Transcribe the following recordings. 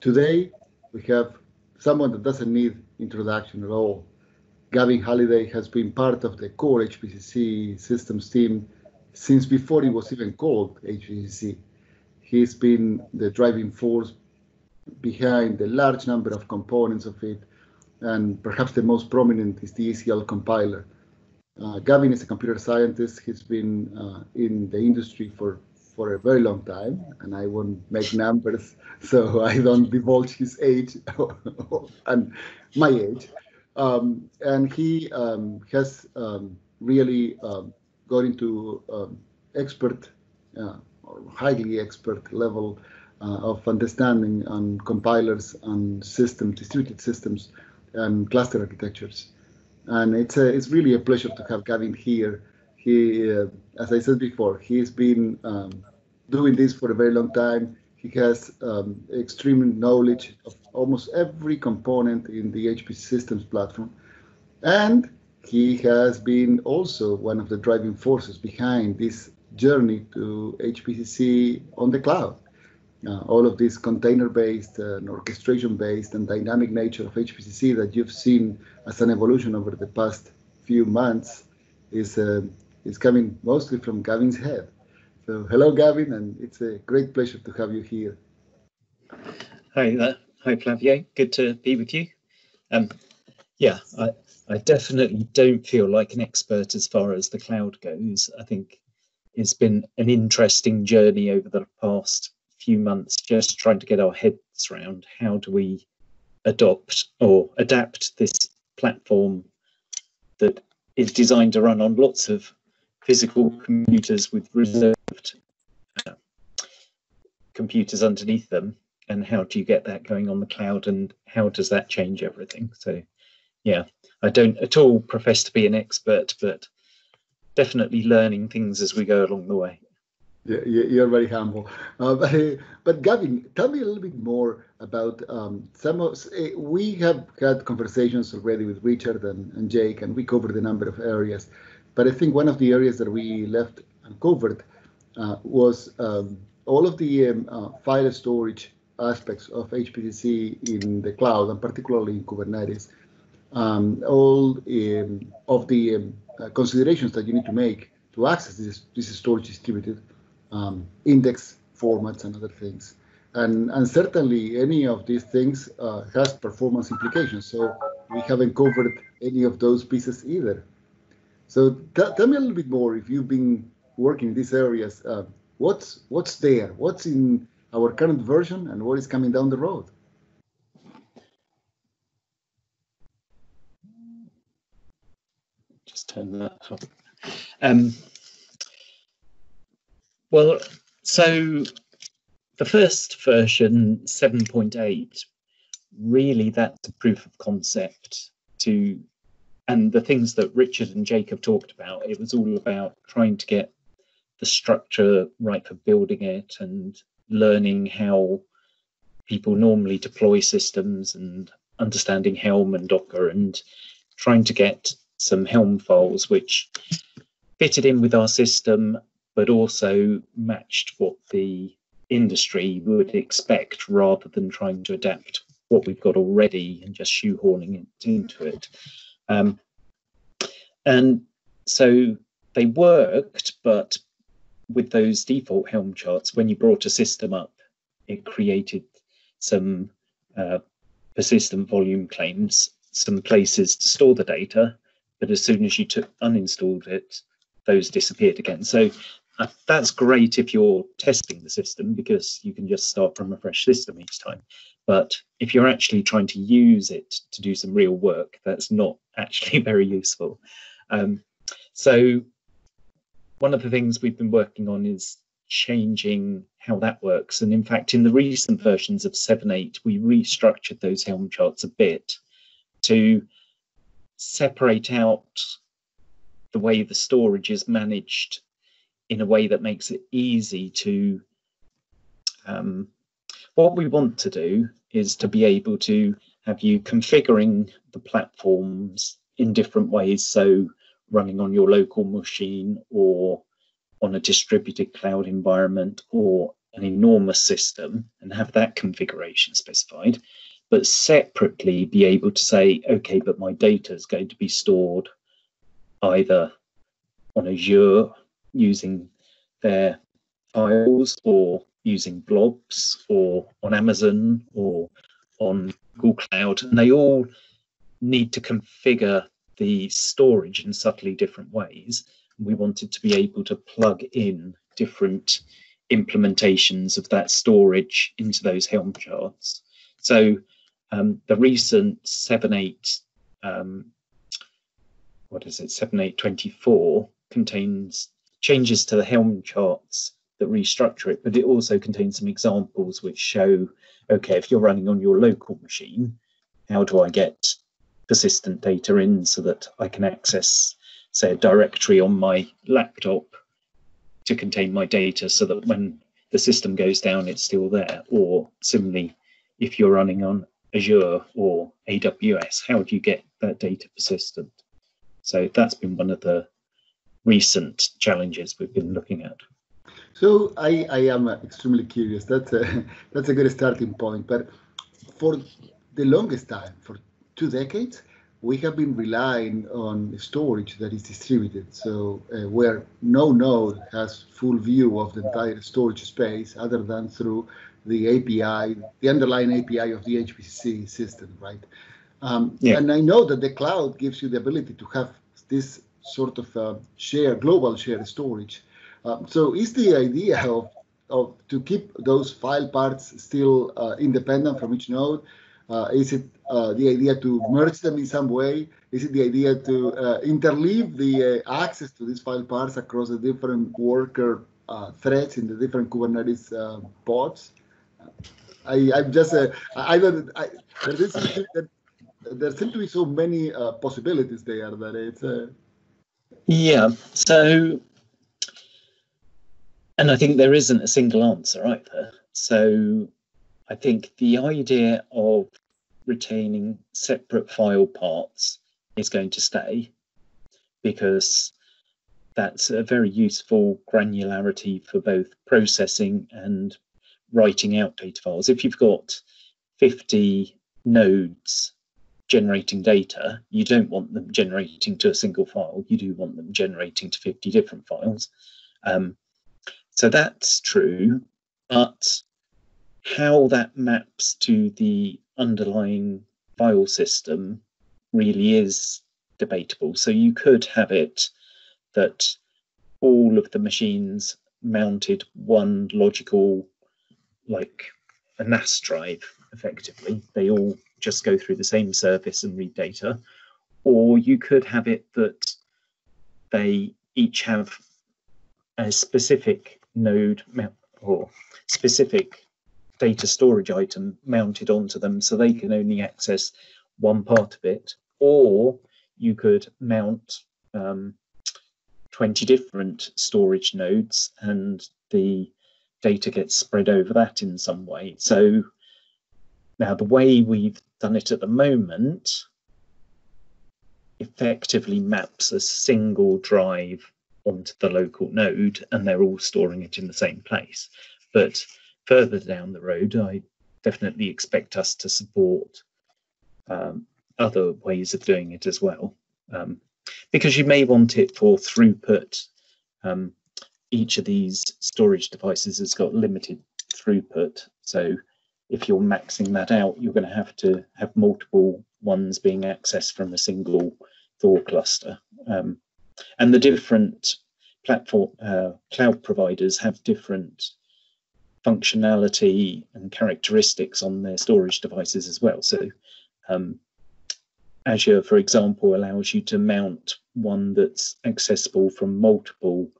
today we have someone that doesn't need introduction at all. Gavin Halliday has been part of the core HPCC systems team since before it was even called HPCC. He's been the driving force behind the large number of components of it, and perhaps the most prominent is the ECL compiler. Uh, Gavin is a computer scientist. He's been uh, in the industry for, for a very long time, and I won't make numbers, so I don't divulge his age and my age. Um, and he um, has um, really um, got into um, expert uh, or highly expert level uh, of understanding on compilers and systems, distributed systems, and cluster architectures. And it's a, it's really a pleasure to have Gavin here. He, uh, as I said before, he's been um, doing this for a very long time. He has um, extreme knowledge of almost every component in the HP systems platform. And he has been also one of the driving forces behind this journey to HPCC on the cloud. Uh, all of this container-based uh, and orchestration-based and dynamic nature of HPCC that you've seen as an evolution over the past few months is uh, is coming mostly from Gavin's head. So hello, Gavin, and it's a great pleasure to have you here. Hi there. Hi, Flavio. Good to be with you. Um, yeah, I, I definitely don't feel like an expert as far as the cloud goes. I think it's been an interesting journey over the past few months just trying to get our heads around how do we adopt or adapt this platform that is designed to run on lots of physical computers with reserved uh, computers underneath them and how do you get that going on the cloud and how does that change everything so yeah i don't at all profess to be an expert but definitely learning things as we go along the way yeah, you're very humble. Uh, but, but, Gavin, tell me a little bit more about um, some of. We have had conversations already with Richard and, and, Jake, and we covered a number of areas. But I think one of the areas that we left uncovered was um, all of the um, uh, file storage aspects of HPCC in the cloud, and particularly in Kubernetes. Um, all um, of the um, uh, considerations that you need to make to access this, this storage distributed um, index formats and other things. And, and certainly any of these things uh, has performance implications. So we haven't covered any of those pieces either. So tell me a little bit more if you've been working in these areas. Uh, what's what's there? What's in our current version and what is coming down the road? Just turn that off. Um, well, so the first version, 7.8, really that's a proof of concept to, and the things that Richard and have talked about, it was all about trying to get the structure right for building it and learning how people normally deploy systems and understanding Helm and Docker and trying to get some Helm files which fitted in with our system but also matched what the industry would expect rather than trying to adapt what we've got already and just shoehorning it into it. Um, and so they worked, but with those default Helm charts, when you brought a system up, it created some uh, persistent volume claims, some places to store the data, but as soon as you took uninstalled it, those disappeared again. So uh, that's great if you're testing the system because you can just start from a fresh system each time. But if you're actually trying to use it to do some real work, that's not actually very useful. Um, so one of the things we've been working on is changing how that works. And in fact, in the recent versions of 7.8, we restructured those Helm charts a bit to separate out the way the storage is managed in a way that makes it easy to. Um, what we want to do is to be able to have you configuring the platforms in different ways. So, running on your local machine or on a distributed cloud environment or an enormous system and have that configuration specified, but separately be able to say, okay, but my data is going to be stored either on Azure using their files or using blobs or on Amazon or on Google Cloud, and they all need to configure the storage in subtly different ways. We wanted to be able to plug in different implementations of that storage into those Helm charts. So um, the recent 7.8, um, what is it, seven 7.824 contains changes to the Helm charts that restructure it, but it also contains some examples which show, okay, if you're running on your local machine, how do I get persistent data in so that I can access, say, a directory on my laptop to contain my data so that when the system goes down, it's still there. Or similarly, if you're running on Azure or AWS, how do you get that data persistent? So that's been one of the recent challenges we've been looking at. So I, I am extremely curious. That's a that's a good starting point. But for the longest time, for two decades, we have been relying on storage that is distributed. So uh, where no node has full view of the entire storage space other than through the API, the underlying API of the HPC system, right? Um, yeah. And I know that the cloud gives you the ability to have this sort of uh, share, global share storage. Um, so is the idea of, of to keep those file parts still uh, independent from each node? Uh, is it uh, the idea to merge them in some way? Is it the idea to uh, interleave the access to these file parts across the different worker threads in the different Kubernetes pods? I, I'm just, I don't, I, there, there seem to be so many possibilities there that it's. yeah, so, and I think there isn't a single answer either. So I think the idea of retaining separate file parts is going to stay because that's a very useful granularity for both processing and writing out data files. If you've got 50 nodes generating data, you don't want them generating to a single file. You do want them generating to 50 different files. Um, so that's true, but how that maps to the underlying file system really is debatable. So you could have it that all of the machines mounted one logical, like a NAS drive, effectively. They all just go through the same service and read data. Or you could have it that they each have a specific node or specific data storage item mounted onto them so they can only access one part of it. Or you could mount um, 20 different storage nodes and the data gets spread over that in some way. So now the way we've done it at the moment effectively maps a single drive onto the local node and they're all storing it in the same place. But further down the road, I definitely expect us to support um, other ways of doing it as well. Um, because you may want it for throughput. Um, each of these storage devices has got limited throughput. So if you're maxing that out, you're going to have to have multiple ones being accessed from a single Thor cluster. Um, and the different platform uh, cloud providers have different functionality and characteristics on their storage devices as well. So um, Azure, for example, allows you to mount one that's accessible from multiple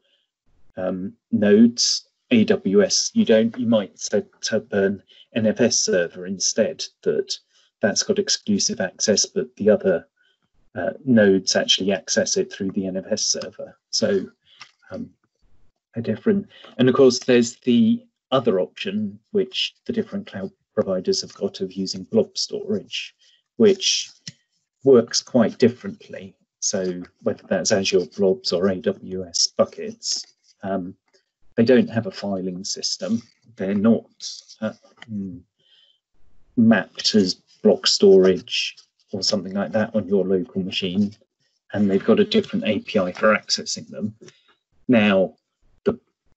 um, nodes. AWS, you don't. You might set up an NFS server instead. That that's got exclusive access, but the other uh, nodes actually access it through the NFS server. So um, a different, and of course, there's the other option, which the different cloud providers have got of using blob storage, which works quite differently. So whether that's Azure blobs or AWS buckets, um, they don't have a filing system. they're not uh, mm, mapped as block storage or something like that on your local machine, and they've got a different API for accessing them. Now,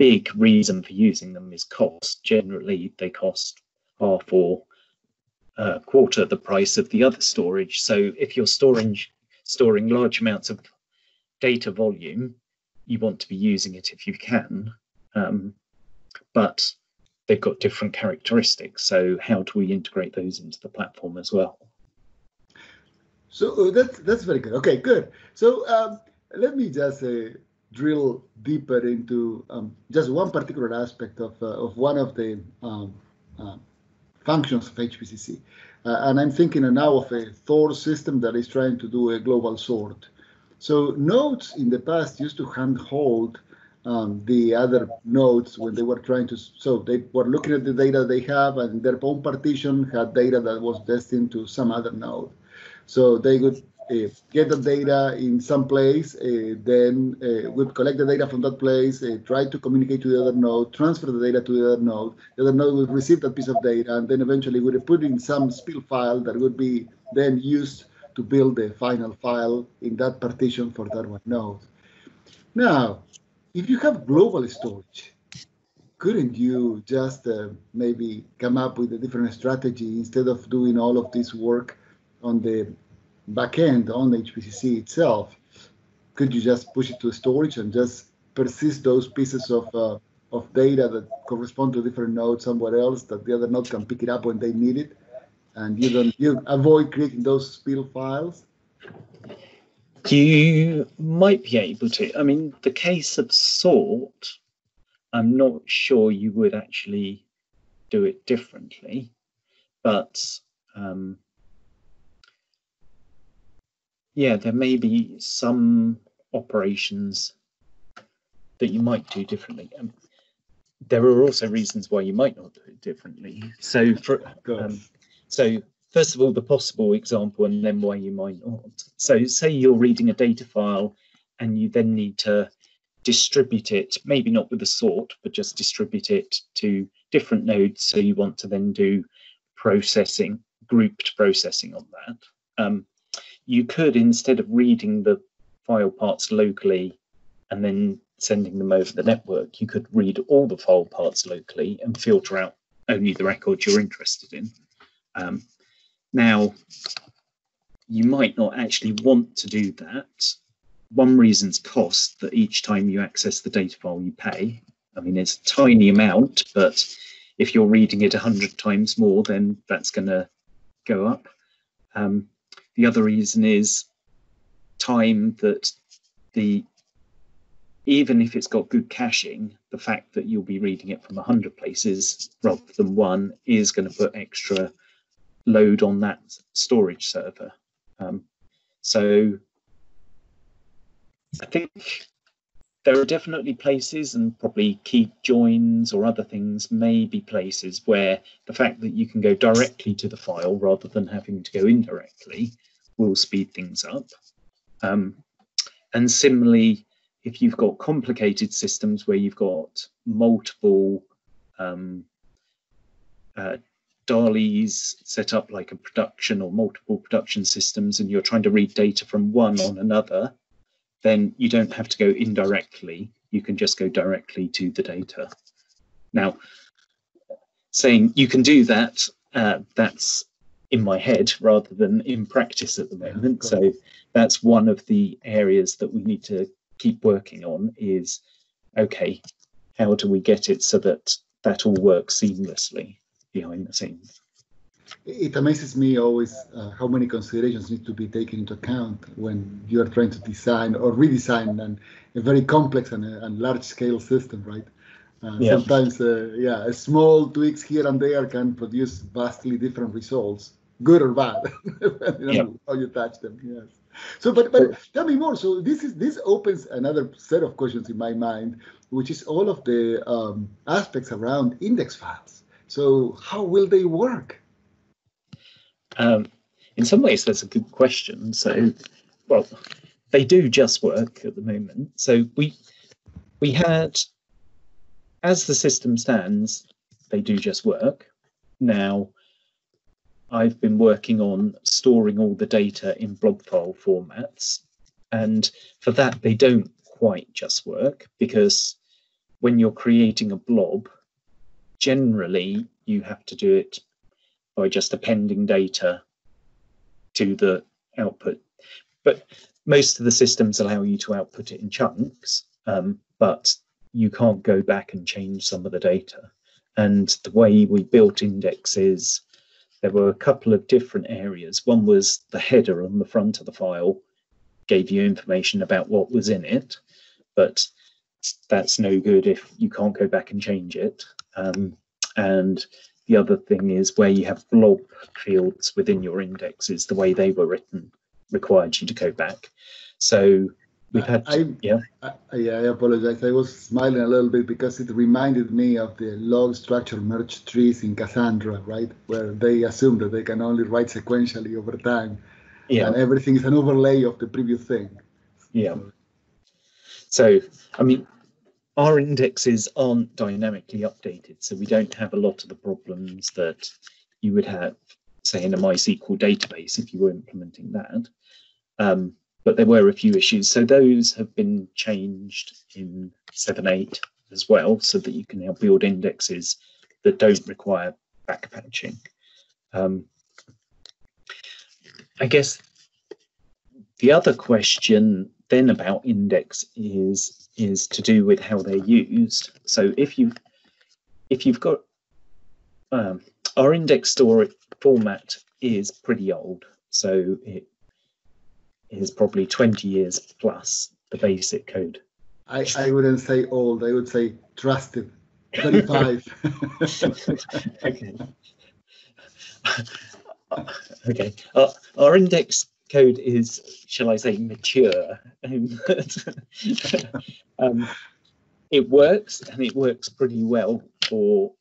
big reason for using them is cost. Generally, they cost half or a quarter the price of the other storage. So if you're storing storing large amounts of data volume, you want to be using it if you can. Um, but they've got different characteristics. So how do we integrate those into the platform as well? So uh, that's that's very good. Okay, good. So um, let me just uh, drill deeper into um, just one particular aspect of uh, of one of the um, uh, functions of HPCC, uh, and I'm thinking now of a Thor system that is trying to do a global sort. So nodes in the past used to handhold um, the other nodes when they were trying to, so they were looking at the data they have and their own partition had data that was destined to some other node. So they would get the data in some place, uh, then uh, would collect the data from that place, uh, try to communicate to the other node, transfer the data to the other node. The other node would receive that piece of data, and then eventually would put in some spill file that would be then used to build the final file in that partition for that one node. Now, if you have global storage, couldn't you just uh, maybe come up with a different strategy instead of doing all of this work on the backend on the HPCC itself? Could you just push it to storage and just persist those pieces of uh, of data that correspond to different nodes somewhere else that the other node can pick it up when they need it, and you don't you avoid creating those spill files? You might be able to. I mean, the case of sort, I'm not sure you would actually do it differently, but um, yeah, there may be some operations that you might do differently. Um, there are also reasons why you might not do it differently. So, for um, so first of all, the possible example, and then why you might not. So, say you're reading a data file and you then need to distribute it, maybe not with a sort, but just distribute it to different nodes. So, you want to then do processing, grouped processing on that. Um, you could, instead of reading the file parts locally and then sending them over the network, you could read all the file parts locally and filter out only the records you're interested in. Um, now, you might not actually want to do that. One reason's cost that each time you access the data file you pay. I mean, it's a tiny amount, but if you're reading it 100 times more, then that's going to go up. Um, the other reason is time that the even if it's got good caching, the fact that you'll be reading it from 100 places rather than one is going to put extra load on that storage server. Um, so I think there are definitely places and probably key joins or other things may be places where the fact that you can go directly to the file rather than having to go indirectly will speed things up. Um, and similarly, if you've got complicated systems where you've got multiple um, uh, DALIs set up like a production or multiple production systems and you're trying to read data from one on another, then you don't have to go indirectly. You can just go directly to the data. Now, saying you can do that, uh, that's in my head rather than in practice at the moment. So that's one of the areas that we need to keep working on is, okay, how do we get it so that that all works seamlessly? behind the scenes. It amazes me always uh, how many considerations need to be taken into account when you are trying to design or redesign an, a very complex and, uh, and large scale system, right? Uh, yeah. Sometimes, uh, yeah, small tweaks here and there can produce vastly different results, good or bad, depending yeah. on how you touch them. Yes. So, but but tell me more. So this is this opens another set of questions in my mind, which is all of the um, aspects around index files. So how will they work? Um, in some ways, that's a good question. So, well, they do just work at the moment. So we we had, as the system stands, they do just work. Now, I've been working on storing all the data in blob file formats. And for that, they don't quite just work because when you're creating a blob, generally you have to do it by just appending data to the output. But most of the systems allow you to output it in chunks, um, but you can't go back and change some of the data. And the way we built indexes, there were a couple of different areas. One was the header on the front of the file gave you information about what was in it, but that's no good if you can't go back and change it. Um, and the other thing is where you have blob fields within your indexes, the way they were written required you to go back. So we've had, I, yeah. I, yeah, I apologize. I was smiling a little bit because it reminded me of the log structure merge trees in Cassandra, right? Where they assume that they can only write sequentially over time. Yeah. And everything is an overlay of the previous thing. Yeah. So, I mean, our indexes aren't dynamically updated, so we don't have a lot of the problems that you would have, say, in a MySQL database if you were implementing that. Um, but there were a few issues. So those have been changed in 7.8 as well, so that you can now build indexes that don't require backpatching. Um, I guess the other question then about index is is to do with how they're used. So if you if you've got um, our index store format is pretty old, so it is probably 20 years plus the basic code. I, I wouldn't say old, I would say trusted. 35. okay. okay. Uh, our index code is, shall I say, mature. um, it works and it works pretty well for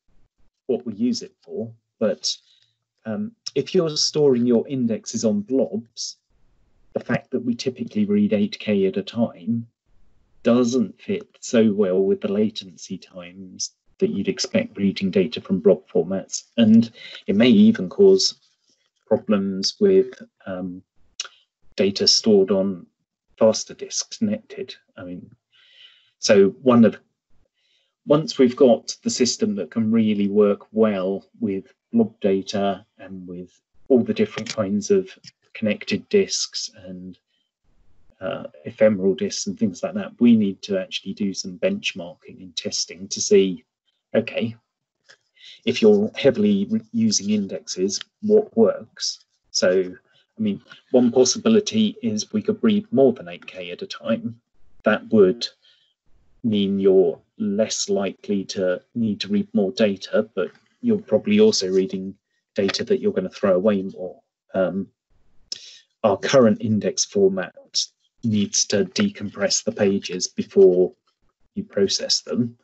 what we use it for. But um, if you're storing your indexes on blobs, the fact that we typically read 8K at a time doesn't fit so well with the latency times that you'd expect reading data from blob formats. And it may even cause problems with um, data stored on faster disks connected. I mean, so one of once we've got the system that can really work well with blob data and with all the different kinds of connected disks and uh, ephemeral disks and things like that, we need to actually do some benchmarking and testing to see, okay, if you're heavily using indexes, what works? So, I mean, one possibility is we could read more than 8K at a time. That would mean you're less likely to need to read more data, but you're probably also reading data that you're going to throw away more. Um, our current index format needs to decompress the pages before you process them.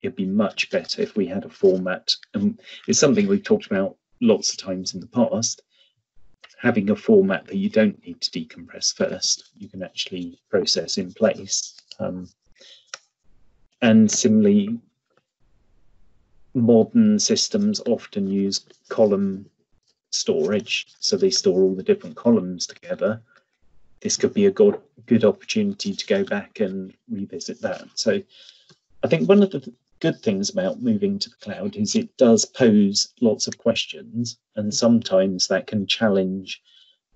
It'd be much better if we had a format, and it's something we've talked about lots of times in the past. Having a format that you don't need to decompress first, you can actually process in place. Um, and similarly, modern systems often use column storage, so they store all the different columns together this could be a good good opportunity to go back and revisit that. So I think one of the good things about moving to the cloud is it does pose lots of questions and sometimes that can challenge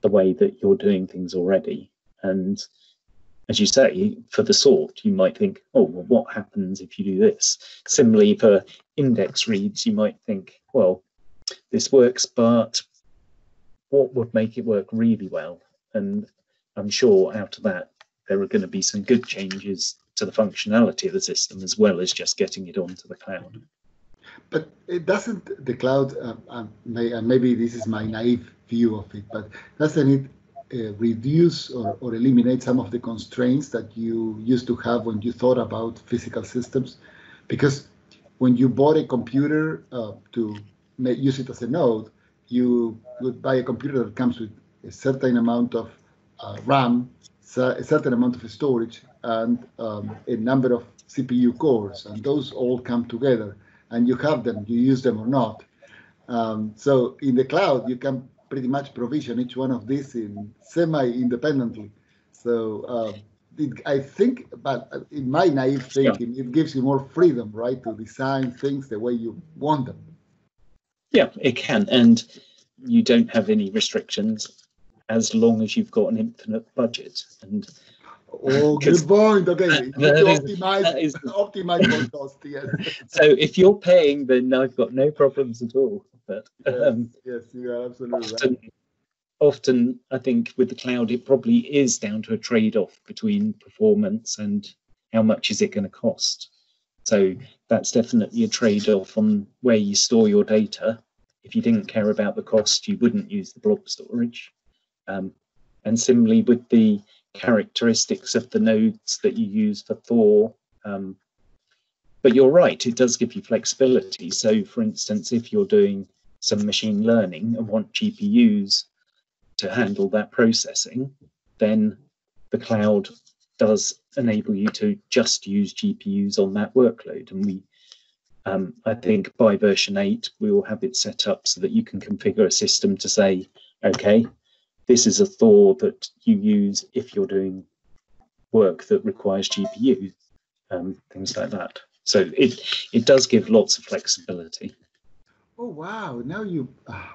the way that you're doing things already. And as you say, for the sort, you might think, oh, well, what happens if you do this? Similarly, for index reads, you might think, well, this works, but what would make it work really well? And I'm sure out of that, there are going to be some good changes to the functionality of the system as well as just getting it onto the cloud. But it doesn't, the cloud, uh, uh, uh, maybe this is my naive view of it, but doesn't it uh, reduce or, or eliminate some of the constraints that you used to have when you thought about physical systems? Because when you bought a computer uh, to make, use it as a node, you would buy a computer that comes with a certain amount of uh, RAM, a certain amount of storage, and um, a number of CPU cores, and those all come together. and you have them, you use them or not. Um, so in the cloud, you can pretty much provision each one of these in semi-independently. So uh, it, I think, but in my naive thinking, yeah. it gives you more freedom, right, to design things the way you want them. Yeah, it can, and you don't have any restrictions as long as you've got an infinite budget. And Oh, good point. Okay, optimize, is, optimize cost. Yes. So if you're paying, then I've got no problems at all. But um, yes, yes, you are absolutely often, right. Often, I think with the cloud, it probably is down to a trade-off between performance and how much is it going to cost. So that's definitely a trade-off on where you store your data. If you didn't care about the cost, you wouldn't use the blob storage. Um, and similarly with the characteristics of the nodes that you use for Thor. Um, but you're right, it does give you flexibility. So, for instance, if you're doing some machine learning and want GPUs to handle that processing, then the cloud does enable you to just use GPUs on that workload. And we, um, I think by version 8, we will have it set up so that you can configure a system to say, okay, this is a Thor that you use if you're doing work that requires GPU, um, things like that. So it it does give lots of flexibility. Oh wow! Now you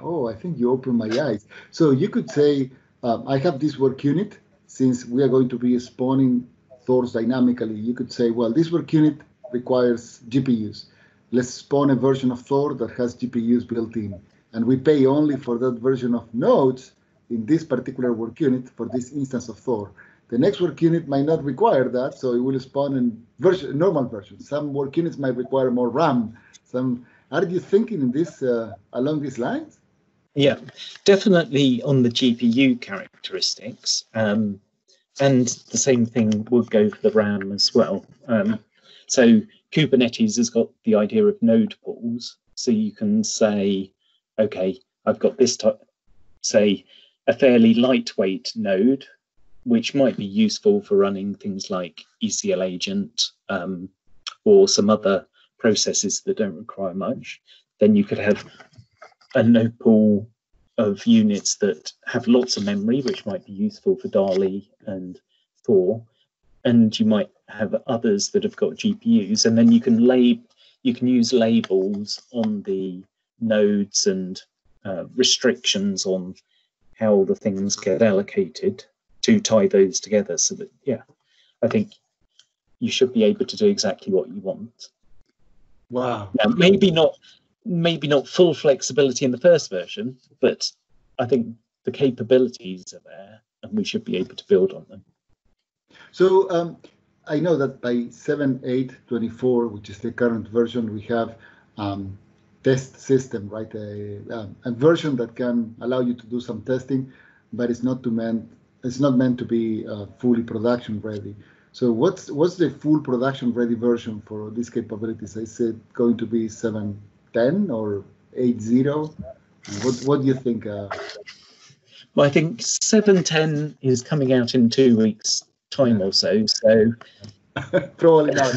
oh I think you opened my eyes. So you could say um, I have this work unit. Since we are going to be spawning Thors dynamically, you could say, well, this work unit requires GPUs. Let's spawn a version of Thor that has GPUs built in, and we pay only for that version of nodes in this particular work unit for this instance of Thor. The next work unit might not require that, so it will spawn in version, normal version. Some work units might require more RAM. Some are you thinking in this uh, along these lines? Yeah, definitely on the GPU characteristics, um, and the same thing would go for the RAM as well. Um, so Kubernetes has got the idea of node pools, so you can say, okay, I've got this type, say a fairly lightweight node, which might be useful for running things like ECL agent um, or some other processes that don't require much. Then you could have a node pool of units that have lots of memory, which might be useful for DALI and Thor. And you might have others that have got GPUs, and then you can lab you can use labels on the nodes and uh, restrictions on how the things get allocated to tie those together so that yeah i think you should be able to do exactly what you want. Wow. Now, maybe not maybe not full flexibility in the first version but i think the capabilities are there and we should be able to build on them. So um, i know that by 7.8.24 which is the current version we have um, test system, right? A, a, version that can allow you to do some testing, but it's not to meant it's not meant to be uh, fully production ready. So what's what's the full production ready version for these capabilities? Is it going to be 7.10 or 8.0? What what do you think? Uh... Well, I think 7.10 is coming out in two weeks' time or so. So probably not.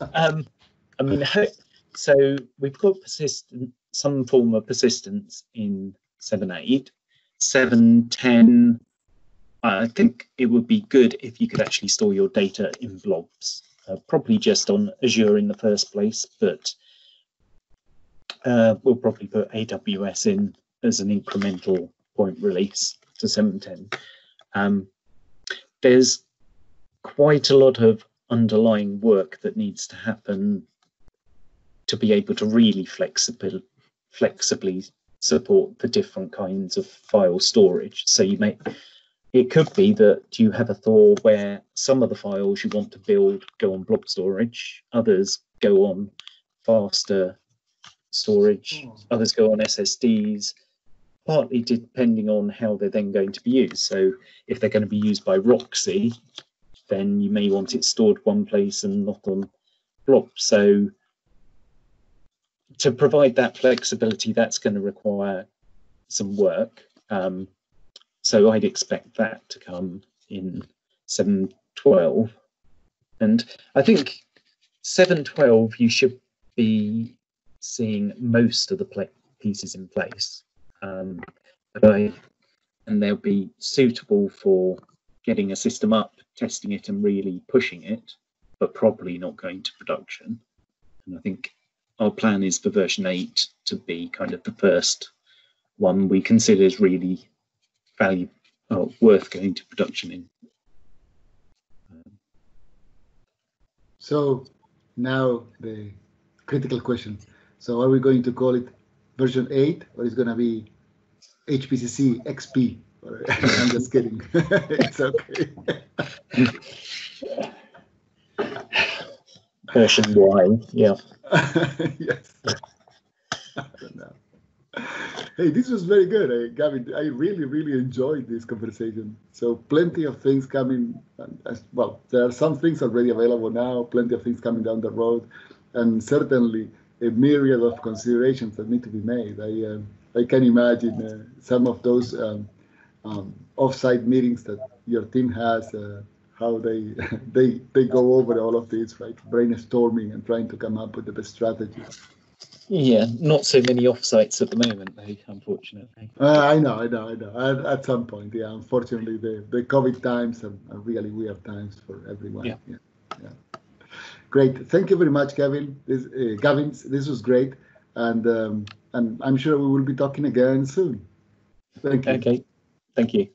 um, I mean, so we've got persistent, some form of persistence in 7.8. 7.10, I think it would be good if you could actually store your data in blobs, uh, probably just on Azure in the first place, but uh, we'll probably put AWS in as an incremental point release to 7.10. Um, there's quite a lot of underlying work that needs to happen to be able to really flexible, flexibly support the different kinds of file storage. So you may, it could be that you have a Thor where some of the files you want to build go on blob storage, others go on faster storage, oh. others go on SSDs, partly depending on how they're then going to be used. So if they're going to be used by Roxie, then you may want it stored one place and not on blob. So to provide that flexibility, that's going to require some work. Um, so I'd expect that to come in 712. And I think 712, you should be seeing most of the pieces in place. Um, I, and they'll be suitable for getting a system up, testing it, and really pushing it, but probably not going to production. And I think our plan is for version 8 to be kind of the first one we consider is really value or worth going to production in. So now the critical question. So are we going to call it version 8 or is going to be HPCC XP? I'm just kidding. it's okay. Version Y, yeah. yes. Hey, this was very good, uh, Gavin. I really, really enjoyed this conversation. So, plenty of things coming. As, well, there are some things already available now, plenty of things coming down the road, and certainly a myriad of considerations that need to be made. I, uh, I can imagine uh, some of those um, um, offsite meetings that your team has, uh, how they, they, they go over all of this, right? Brainstorming and trying to come up with the best strategy. Yeah, not so many offsites at the moment, though, unfortunately. Uh, I know, I know, I know. At, at, some point, yeah. Unfortunately, the, the COVID times are, are really weird times for everyone. Yeah. yeah. yeah. Great. Thank you very much, Kevin. This, uh, Gavin, this was great, and um, and I'm sure we will be talking again soon. Thank you. Okay. Thank you.